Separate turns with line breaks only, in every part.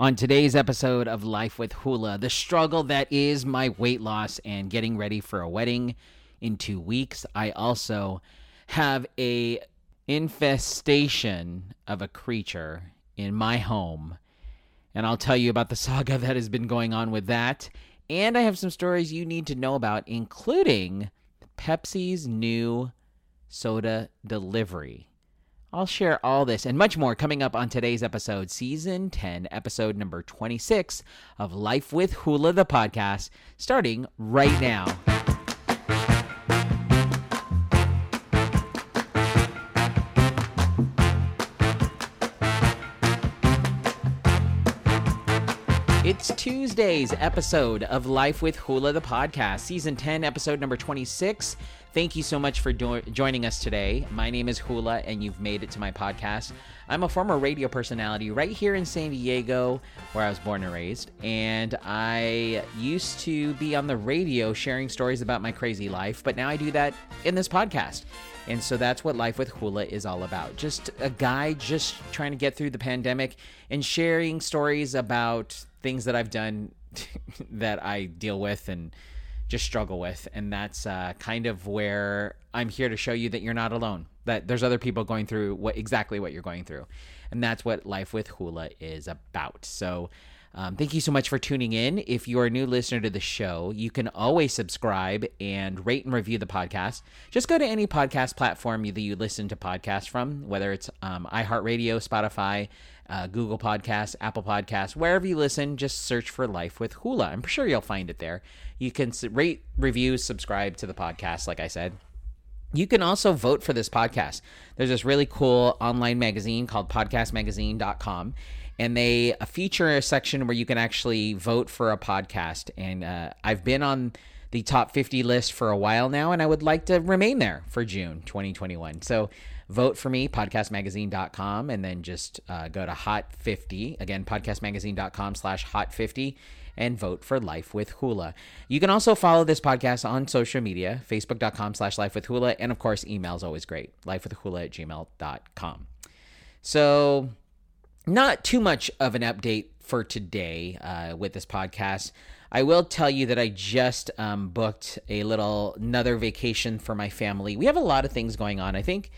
On today's episode of Life with Hula, the struggle that is my weight loss and getting ready for a wedding in 2 weeks, I also have a infestation of a creature in my home. And I'll tell you about the saga that has been going on with that. And I have some stories you need to know about, including Pepsi's new soda delivery. I'll share all this and much more coming up on today's episode, season 10, episode number 26 of Life with Hula, the podcast, starting right now. It's Tuesday's episode of Life with Hula, the podcast, season 10, episode number 26. Thank you so much for do- joining us today. My name is Hula, and you've made it to my podcast. I'm a former radio personality right here in San Diego, where I was born and raised. And I used to be on the radio sharing stories about my crazy life, but now I do that in this podcast. And so that's what Life with Hula is all about. Just a guy just trying to get through the pandemic and sharing stories about things that I've done that I deal with and just struggle with. And that's uh, kind of where I'm here to show you that you're not alone, that there's other people going through what exactly what you're going through. And that's what Life with Hula is about. So, um, thank you so much for tuning in. If you're a new listener to the show, you can always subscribe and rate and review the podcast. Just go to any podcast platform that you listen to podcasts from, whether it's um, iHeartRadio, Spotify, uh, Google Podcasts, Apple Podcasts, wherever you listen, just search for Life with Hula. I'm sure you'll find it there. You can rate, review, subscribe to the podcast, like I said. You can also vote for this podcast. There's this really cool online magazine called podcastmagazine.com, and they feature a section where you can actually vote for a podcast. And uh, I've been on the top 50 list for a while now, and I would like to remain there for June 2021. So vote for me, podcastmagazine.com, and then just uh, go to Hot 50. Again, podcastmagazine.com slash Hot 50 and vote for Life with Hula. You can also follow this podcast on social media, facebook.com slash Life with Hula, and of course, email is always great, lifewithhula at gmail.com. So, not too much of an update for today uh, with this podcast. I will tell you that I just um, booked a little another vacation for my family. We have a lot of things going on. I think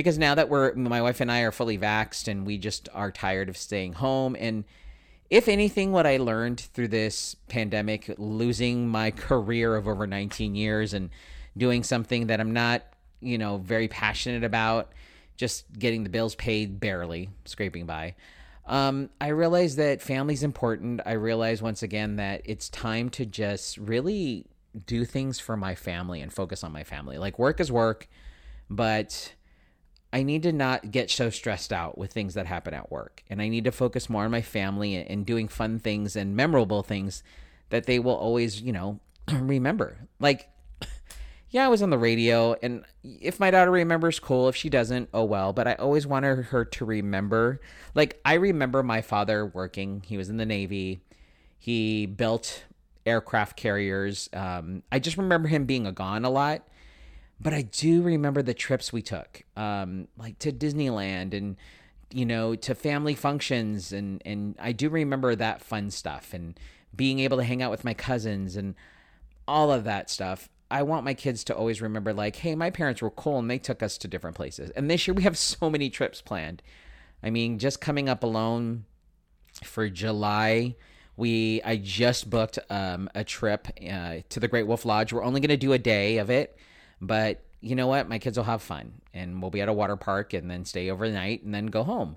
because now that we're my wife and I are fully vaxxed and we just are tired of staying home and if anything what I learned through this pandemic losing my career of over 19 years and doing something that I'm not, you know, very passionate about, just getting the bills paid barely, scraping by. Um, I realize that family's important. I realize once again that it's time to just really do things for my family and focus on my family. Like work is work, but I need to not get so stressed out with things that happen at work. And I need to focus more on my family and doing fun things and memorable things that they will always, you know, remember. Like, yeah, I was on the radio, and if my daughter remembers, cool. If she doesn't, oh well. But I always wanted her to remember. Like, I remember my father working, he was in the Navy, he built aircraft carriers. Um, I just remember him being a gone a lot but I do remember the trips we took, um, like to Disneyland and you know to family functions, and and I do remember that fun stuff and being able to hang out with my cousins and all of that stuff. I want my kids to always remember, like, hey, my parents were cool and they took us to different places. And this year we have so many trips planned. I mean, just coming up alone for July, we I just booked um, a trip uh, to the Great Wolf Lodge. We're only going to do a day of it but you know what? My kids will have fun and we'll be at a water park and then stay overnight and then go home.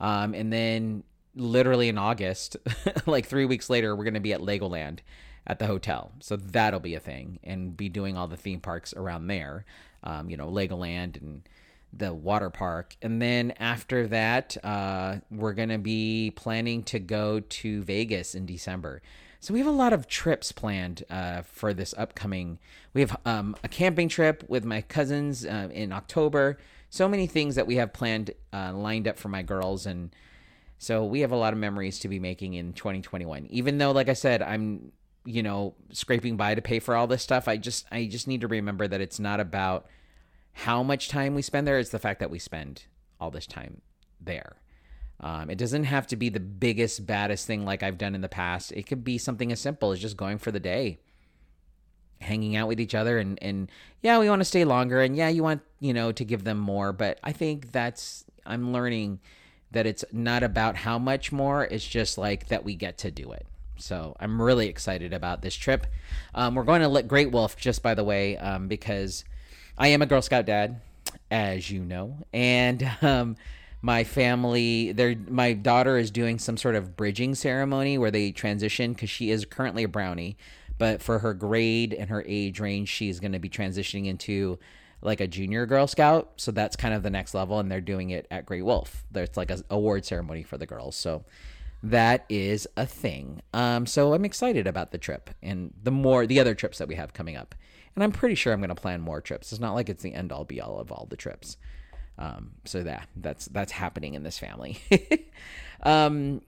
Um, and then literally in August, like three weeks later, we're going to be at Legoland at the hotel. So that'll be a thing and be doing all the theme parks around there. Um, you know, Legoland and the water park. And then after that, uh, we're going to be planning to go to Vegas in December. So we have a lot of trips planned uh, for this upcoming. We have um, a camping trip with my cousins uh, in October. So many things that we have planned, uh, lined up for my girls, and so we have a lot of memories to be making in 2021. Even though, like I said, I'm you know scraping by to pay for all this stuff. I just I just need to remember that it's not about how much time we spend there. It's the fact that we spend all this time there. Um, it doesn't have to be the biggest, baddest thing like I've done in the past. It could be something as simple as just going for the day, hanging out with each other, and and yeah, we want to stay longer, and yeah, you want you know to give them more, but I think that's I'm learning that it's not about how much more. It's just like that we get to do it. So I'm really excited about this trip. Um, we're going to let Great Wolf, just by the way, um, because I am a Girl Scout dad, as you know, and um, my family, my daughter is doing some sort of bridging ceremony where they transition because she is currently a brownie, but for her grade and her age range, she's going to be transitioning into like a junior Girl Scout. So that's kind of the next level, and they're doing it at Great Wolf. There's like a award ceremony for the girls. So that is a thing. Um, so I'm excited about the trip and the more the other trips that we have coming up. And I'm pretty sure I'm going to plan more trips. It's not like it's the end all be all of all the trips. Um, so that that's that's happening in this family. um,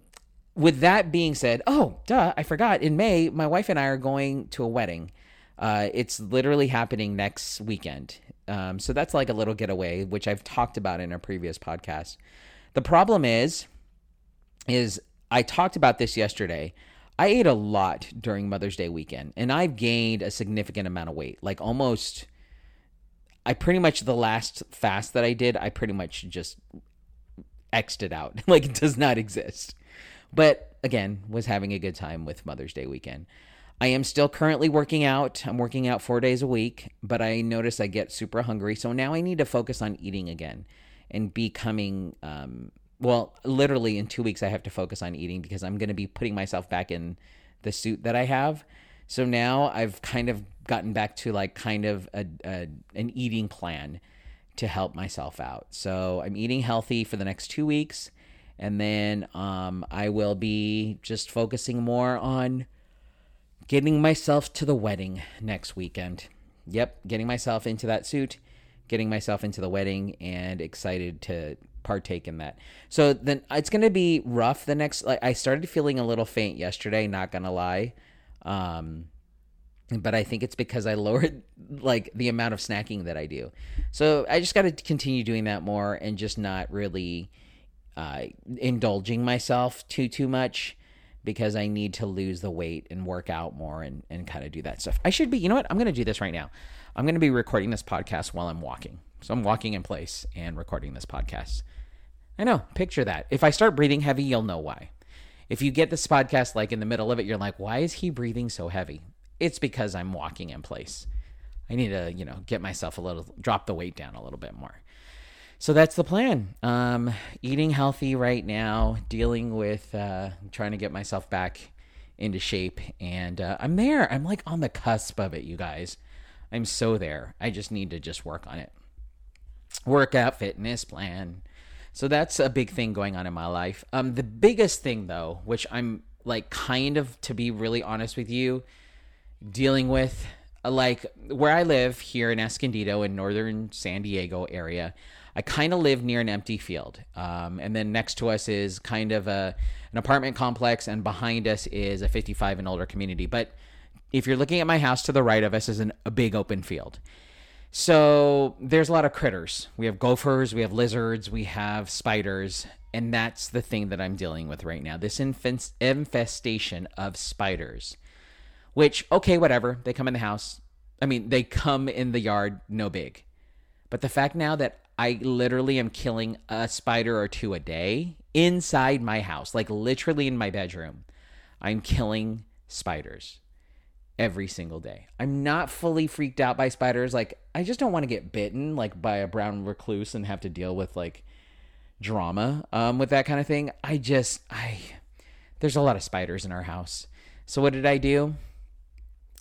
with that being said, oh, duh, I forgot. In May, my wife and I are going to a wedding. Uh, it's literally happening next weekend. Um, so that's like a little getaway, which I've talked about in a previous podcast. The problem is, is I talked about this yesterday. I ate a lot during Mother's Day weekend, and I've gained a significant amount of weight. Like almost, I pretty much the last fast that I did, I pretty much just xed it out. like it does not exist. But again, was having a good time with Mother's Day weekend. I am still currently working out. I'm working out four days a week, but I notice I get super hungry. So now I need to focus on eating again and becoming um, well, literally in two weeks, I have to focus on eating because I'm going to be putting myself back in the suit that I have. So now I've kind of gotten back to like kind of a, a, an eating plan to help myself out. So I'm eating healthy for the next two weeks, and then um, I will be just focusing more on getting myself to the wedding next weekend. Yep, getting myself into that suit, getting myself into the wedding, and excited to partake in that. So then it's going to be rough the next like I started feeling a little faint yesterday, not going to lie. Um but I think it's because I lowered like the amount of snacking that I do. So I just got to continue doing that more and just not really uh, indulging myself too too much because I need to lose the weight and work out more and and kind of do that stuff. I should be, you know what? I'm going to do this right now. I'm going to be recording this podcast while I'm walking. So I'm walking in place and recording this podcast. I know, picture that. If I start breathing heavy, you'll know why. If you get this podcast like in the middle of it, you're like, why is he breathing so heavy? It's because I'm walking in place. I need to, you know, get myself a little, drop the weight down a little bit more. So that's the plan. Um, eating healthy right now, dealing with uh, trying to get myself back into shape, and uh, I'm there. I'm like on the cusp of it, you guys. I'm so there. I just need to just work on it workout fitness plan. So that's a big thing going on in my life. Um, the biggest thing though, which I'm like kind of to be really honest with you, dealing with like where I live here in Escondido in northern San Diego area. I kind of live near an empty field, um, and then next to us is kind of a an apartment complex, and behind us is a 55 and older community. But if you're looking at my house to the right of us is an, a big open field. So there's a lot of critters. We have gophers, we have lizards, we have spiders, and that's the thing that I'm dealing with right now. This infest- infestation of spiders. Which, okay, whatever. They come in the house. I mean, they come in the yard, no big. But the fact now that I literally am killing a spider or two a day inside my house, like literally in my bedroom, I'm killing spiders every single day. I'm not fully freaked out by spiders. Like, I just don't want to get bitten, like, by a brown recluse and have to deal with, like, drama um, with that kind of thing. I just, I, there's a lot of spiders in our house. So, what did I do?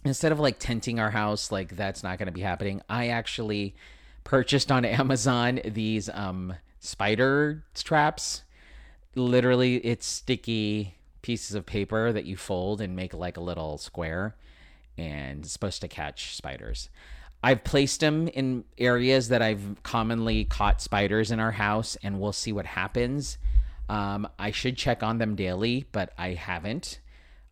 Instead of like tenting our house, like, that's not going to be happening, I actually purchased on Amazon these um, spider traps. Literally, it's sticky pieces of paper that you fold and make like a little square and it's supposed to catch spiders. I've placed them in areas that I've commonly caught spiders in our house, and we'll see what happens. Um, I should check on them daily, but I haven't.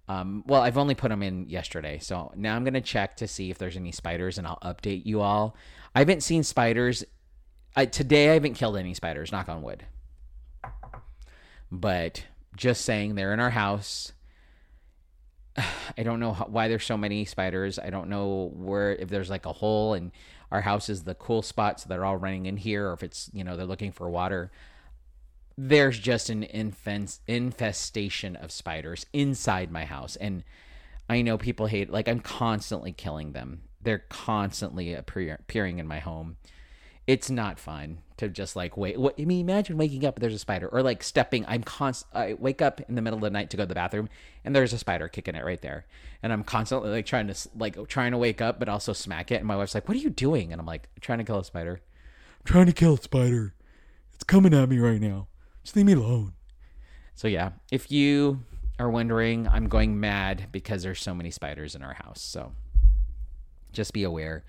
Um, well, I've only put them in yesterday, so now I'm gonna check to see if there's any spiders, and I'll update you all. I haven't seen spiders. I, today, I haven't killed any spiders. Knock on wood. but just saying they're in our house. I don't know how, why there's so many spiders. I don't know where if there's like a hole and our house is the cool spot so they're all running in here or if it's, you know, they're looking for water. There's just an infestation of spiders inside my house and I know people hate like I'm constantly killing them. They're constantly appearing in my home. It's not fun to just like wait. What, I mean, imagine waking up and there's a spider, or like stepping. I'm const. I wake up in the middle of the night to go to the bathroom, and there's a spider kicking it right there, and I'm constantly like trying to like trying to wake up, but also smack it. And my wife's like, "What are you doing?" And I'm like, "Trying to kill a spider."
I'm trying to kill a spider. It's coming at me right now. Just leave me alone.
So yeah, if you are wondering, I'm going mad because there's so many spiders in our house. So just be aware.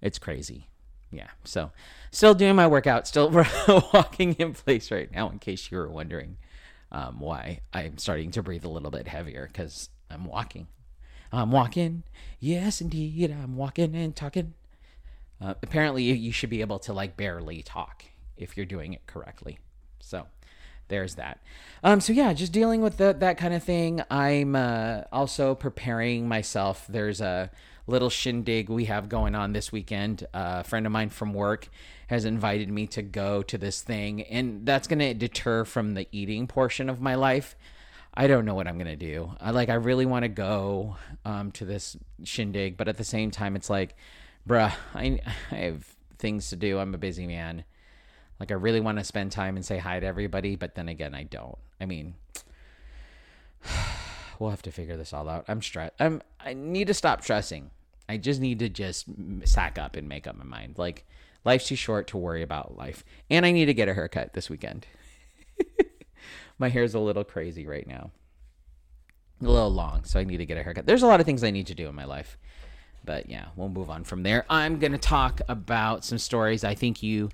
It's crazy. Yeah. So still doing my workout, still walking in place right now, in case you were wondering um, why I'm starting to breathe a little bit heavier because I'm walking. I'm walking. Yes, indeed. I'm walking and talking. Uh, apparently, you should be able to like barely talk if you're doing it correctly. So there's that. Um, so yeah, just dealing with the, that kind of thing. I'm uh, also preparing myself. There's a little shindig we have going on this weekend. Uh, a friend of mine from work has invited me to go to this thing, and that's going to deter from the eating portion of my life. I don't know what I'm gonna do. I like I really want to go um, to this shindig, but at the same time, it's like, bruh, I I have things to do. I'm a busy man. Like I really want to spend time and say hi to everybody, but then again, I don't. I mean, we'll have to figure this all out. I'm stressed. I'm I need to stop stressing. I just need to just sack up and make up my mind. Like life's too short to worry about life. And I need to get a haircut this weekend. my hair's a little crazy right now. A little long, so I need to get a haircut. There's a lot of things I need to do in my life. But yeah, we'll move on from there. I'm going to talk about some stories I think you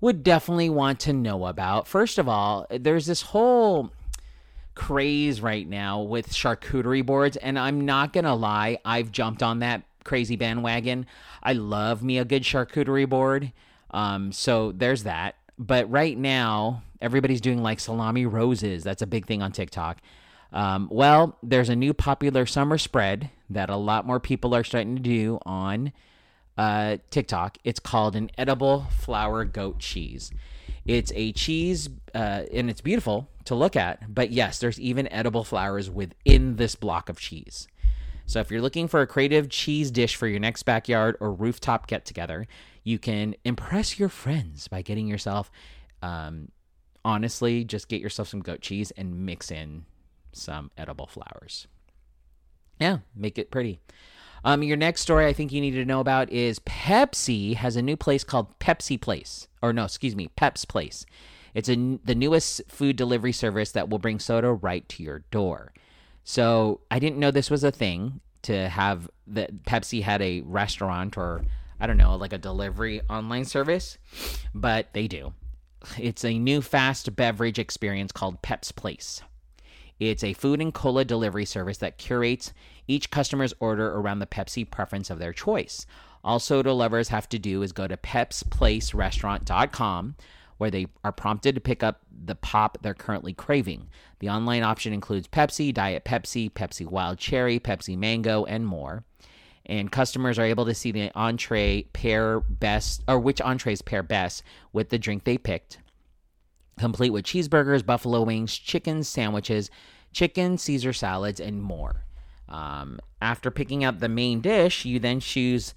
would definitely want to know about. First of all, there's this whole craze right now with charcuterie boards, and I'm not gonna lie, I've jumped on that crazy bandwagon. I love me a good charcuterie board. Um, so there's that. But right now, everybody's doing like salami roses. That's a big thing on TikTok. Um, well, there's a new popular summer spread that a lot more people are starting to do on uh, TikTok. It's called an edible flour goat cheese. It's a cheese, uh, and it's beautiful to look at. But yes, there's even edible flowers within this block of cheese. So if you're looking for a creative cheese dish for your next backyard or rooftop get together, you can impress your friends by getting yourself, um, honestly, just get yourself some goat cheese and mix in some edible flowers. Yeah, make it pretty. Um, your next story I think you need to know about is Pepsi has a new place called Pepsi Place, or no, excuse me, Peps Place. It's a, the newest food delivery service that will bring soda right to your door. So I didn't know this was a thing to have that Pepsi had a restaurant or I don't know, like a delivery online service, but they do. It's a new fast beverage experience called Peps Place. It's a food and cola delivery service that curates each customer's order around the Pepsi preference of their choice. All soda lovers have to do is go to pepsplacerestaurant.com where they are prompted to pick up the pop they're currently craving. The online option includes Pepsi, Diet Pepsi, Pepsi Wild Cherry, Pepsi Mango, and more. And customers are able to see the entree pair best, or which entrees pair best with the drink they picked, complete with cheeseburgers, buffalo wings, chicken sandwiches, chicken Caesar salads, and more. Um, after picking out the main dish, you then choose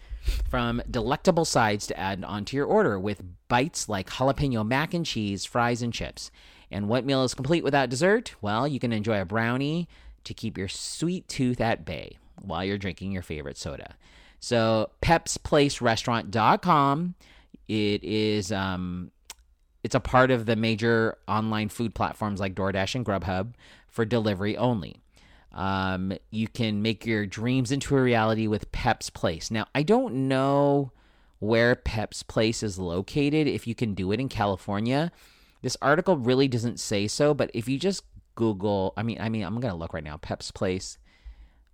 from delectable sides to add onto your order with bites like jalapeno mac and cheese, fries, and chips. And what meal is complete without dessert? Well, you can enjoy a brownie to keep your sweet tooth at bay while you're drinking your favorite soda. So, pepsplacerestaurant.com. It is um, it's a part of the major online food platforms like DoorDash and Grubhub for delivery only. Um, you can make your dreams into a reality with Pep's Place. Now, I don't know where Pep's Place is located, if you can do it in California. This article really doesn't say so, but if you just Google, I mean, I mean, I'm gonna look right now, Pep's Place.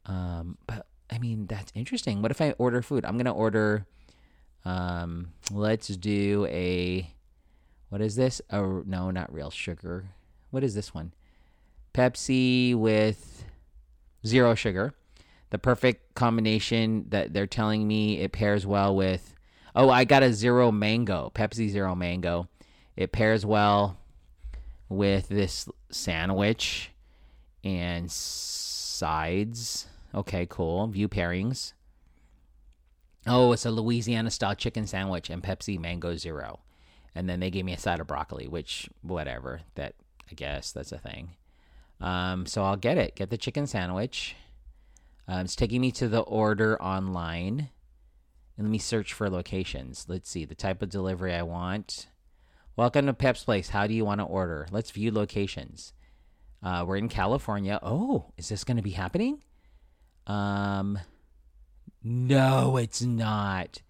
Um, but I mean, that's interesting. What if I order food? I'm gonna order. Um, let's do a. What is this? Oh no, not real sugar. What is this one? Pepsi with zero sugar. The perfect combination that they're telling me it pairs well with. Oh, I got a zero mango. Pepsi zero mango. It pairs well with this sandwich and sides. Okay, cool. View pairings. Oh, it's a Louisiana style chicken sandwich and Pepsi Mango Zero. And then they gave me a side of broccoli, which, whatever. That, I guess, that's a thing. Um, so I'll get it. Get the chicken sandwich. Um, it's taking me to the order online. And let me search for locations. Let's see the type of delivery I want. Welcome to Pep's Place. How do you want to order? Let's view locations. Uh, we're in California. Oh, is this going to be happening? Um, no, it's not.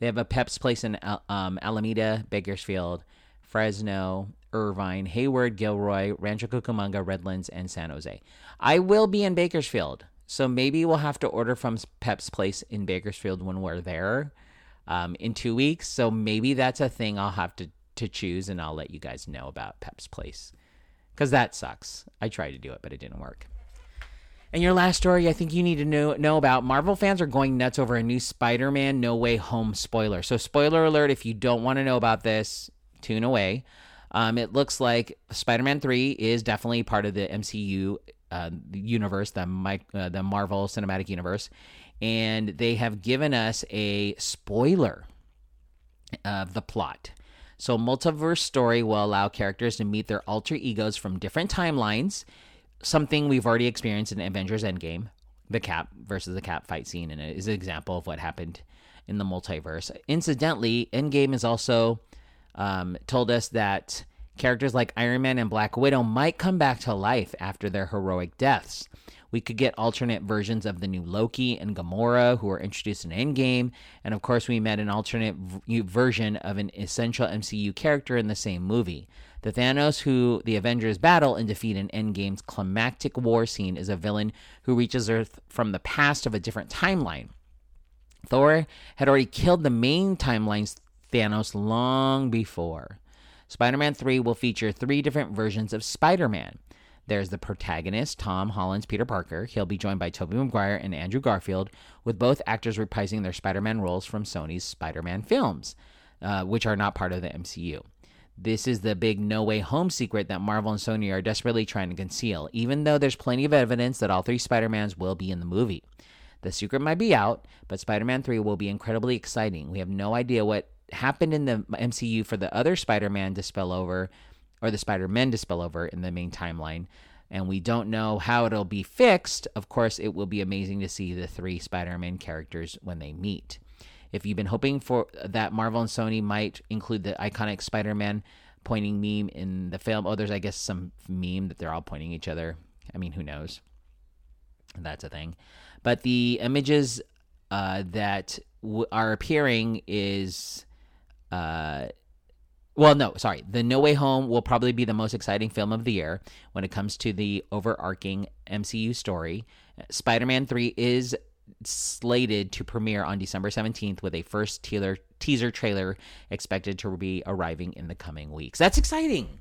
They have a Pep's Place in um, Alameda, Bakersfield, Fresno, Irvine, Hayward, Gilroy, Rancho Cucamonga, Redlands, and San Jose. I will be in Bakersfield, so maybe we'll have to order from Pep's Place in Bakersfield when we're there um, in two weeks. So maybe that's a thing I'll have to to choose, and I'll let you guys know about Pep's Place because that sucks. I tried to do it, but it didn't work. And your last story, I think you need to know know about. Marvel fans are going nuts over a new Spider-Man No Way Home spoiler. So, spoiler alert: if you don't want to know about this, tune away. Um, it looks like Spider-Man Three is definitely part of the MCU uh, universe, the uh, the Marvel Cinematic Universe, and they have given us a spoiler of the plot. So, multiverse story will allow characters to meet their alter egos from different timelines something we've already experienced in Avengers Endgame, the Cap versus the Cap fight scene, and it is an example of what happened in the multiverse. Incidentally, Endgame has also um, told us that characters like Iron Man and Black Widow might come back to life after their heroic deaths. We could get alternate versions of the new Loki and Gamora, who were introduced in Endgame. And of course, we met an alternate v- version of an essential MCU character in the same movie. The Thanos who the Avengers battle and defeat in Endgame's climactic war scene is a villain who reaches Earth from the past of a different timeline. Thor had already killed the main timeline's Thanos long before. Spider Man 3 will feature three different versions of Spider Man. There's the protagonist, Tom Holland's Peter Parker. He'll be joined by Tobey Maguire and Andrew Garfield, with both actors reprising their Spider Man roles from Sony's Spider Man films, uh, which are not part of the MCU. This is the big no way home secret that Marvel and Sony are desperately trying to conceal, even though there's plenty of evidence that all three Spider-Mans will be in the movie. The secret might be out, but Spider Man 3 will be incredibly exciting. We have no idea what happened in the MCU for the other Spider Man to spill over, or the Spider Men to spill over in the main timeline. And we don't know how it'll be fixed. Of course, it will be amazing to see the three Spider Man characters when they meet. If you've been hoping for that Marvel and Sony might include the iconic Spider-Man pointing meme in the film, oh, there's I guess some meme that they're all pointing each other. I mean, who knows? That's a thing. But the images uh, that w- are appearing is. Uh, well, no, sorry. The No Way Home will probably be the most exciting film of the year when it comes to the overarching MCU story. Spider Man 3 is slated to premiere on December 17th with a first teaser, teaser trailer expected to be arriving in the coming weeks. That's exciting.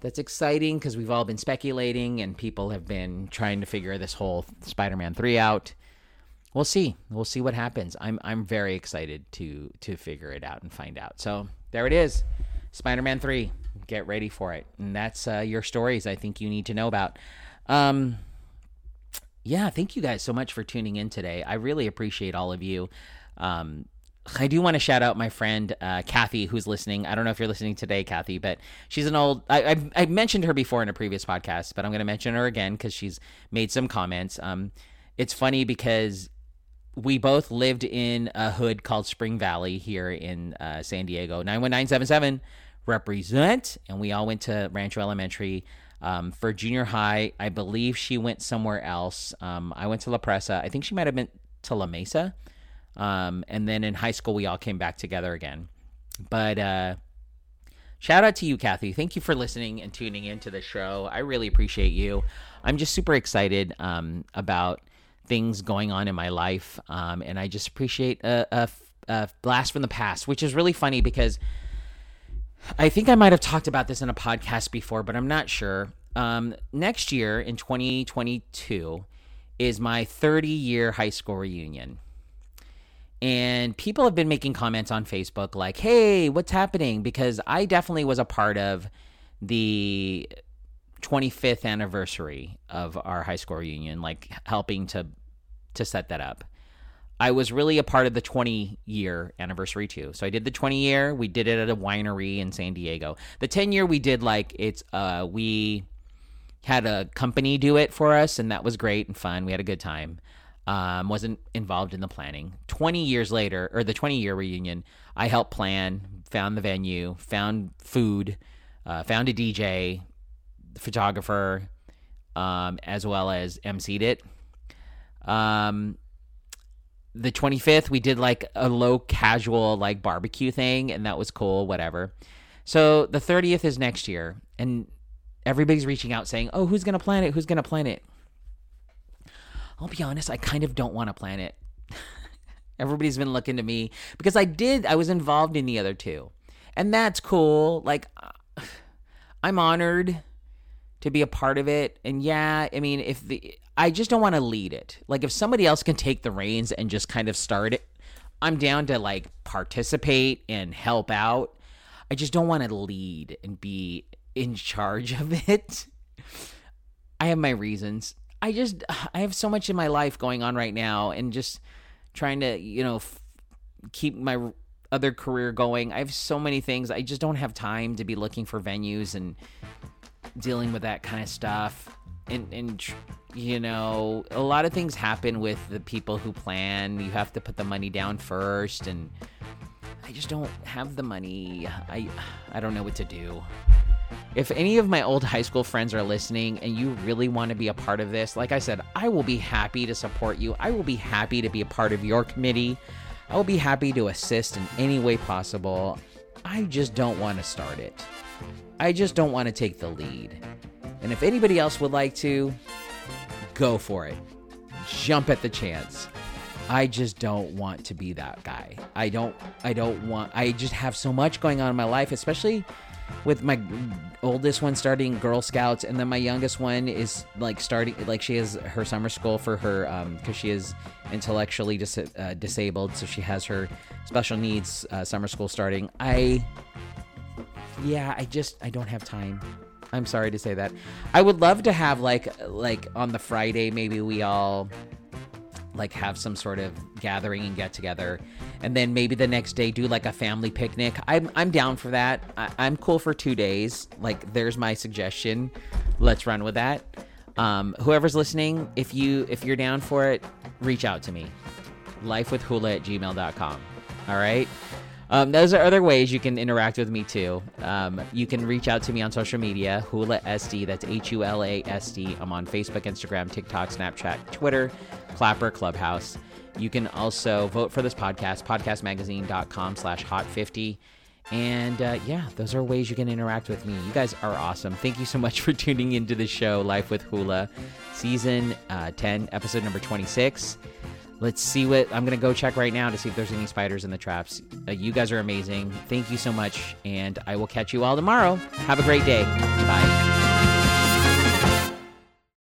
That's exciting because we've all been speculating and people have been trying to figure this whole Spider-Man 3 out. We'll see. We'll see what happens. I'm I'm very excited to to figure it out and find out. So, there it is. Spider-Man 3. Get ready for it. And that's uh, your stories I think you need to know about. Um yeah, thank you guys so much for tuning in today. I really appreciate all of you. Um, I do want to shout out my friend uh, Kathy, who's listening. I don't know if you're listening today, Kathy, but she's an old. I, I, I mentioned her before in a previous podcast, but I'm going to mention her again because she's made some comments. Um, it's funny because we both lived in a hood called Spring Valley here in uh, San Diego. Nine one nine seven seven represent, and we all went to Rancho Elementary. Um, for junior high, I believe she went somewhere else. Um, I went to La Presa. I think she might have been to La Mesa. Um, and then in high school, we all came back together again. But uh, shout out to you, Kathy. Thank you for listening and tuning into the show. I really appreciate you. I'm just super excited um, about things going on in my life. Um, and I just appreciate a, a, a blast from the past, which is really funny because I think I might have talked about this in a podcast before, but I'm not sure. Um, next year in 2022 is my 30 year high school reunion. And people have been making comments on Facebook like, hey, what's happening? Because I definitely was a part of the 25th anniversary of our high school reunion, like helping to to set that up. I was really a part of the 20 year anniversary too. So I did the 20 year. We did it at a winery in San Diego. The 10 year we did like it's uh we had a company do it for us and that was great and fun. We had a good time. Um, wasn't involved in the planning. 20 years later, or the 20 year reunion, I helped plan, found the venue, found food, uh, found a DJ, photographer, um, as well as emceed it. Um, the 25th we did like a low casual like barbecue thing and that was cool whatever. So the 30th is next year and everybody's reaching out saying oh who's gonna plan it? Who's gonna plan it? I'll be honest i kind of don't want to plan it. Everybody's been looking to me because i did i was involved in the other two. And that's cool like i'm honored to be a part of it and yeah i mean if the I just don't want to lead it. Like if somebody else can take the reins and just kind of start it, I'm down to like participate and help out. I just don't want to lead and be in charge of it. I have my reasons. I just I have so much in my life going on right now and just trying to, you know, f- keep my other career going. I have so many things. I just don't have time to be looking for venues and dealing with that kind of stuff. And and you know a lot of things happen with the people who plan. You have to put the money down first and i just don't have the money. I i don't know what to do. If any of my old high school friends are listening and you really want to be a part of this like i said i will be happy to support you. I will be happy to be a part of your committee. I will be happy to assist in any way possible. I just don't want to start it i just don't want to take the lead and if anybody else would like to, go for it. Jump at the chance. I just don't want to be that guy. I don't I don't want I just have so much going on in my life, especially with my oldest one starting Girl Scouts and then my youngest one is like starting like she has her summer school for her um cuz she is intellectually dis- uh, disabled so she has her special needs uh, summer school starting. I yeah, I just I don't have time. I'm sorry to say that. I would love to have like like on the Friday maybe we all like have some sort of gathering and get together. And then maybe the next day do like a family picnic. I'm, I'm down for that. I, i'm cool for two days. Like there's my suggestion. Let's run with that. Um, whoever's listening if you if you're down for it reach out to me. Lifewithhula at gmail.com all right um, those are other ways you can interact with me too. Um, you can reach out to me on social media, Hula SD. That's H U L A S D. I'm on Facebook, Instagram, TikTok, Snapchat, Twitter, Clapper, Clubhouse. You can also vote for this podcast, podcastmagazine.com slash hot50. And uh, yeah, those are ways you can interact with me. You guys are awesome. Thank you so much for tuning into the show, Life with Hula, season uh, 10, episode number 26. Let's see what I'm to go check right now to see if there's any spiders in the traps. Uh, you guys are amazing. Thank you so much. And I will catch you all tomorrow. Have a great day. Bye.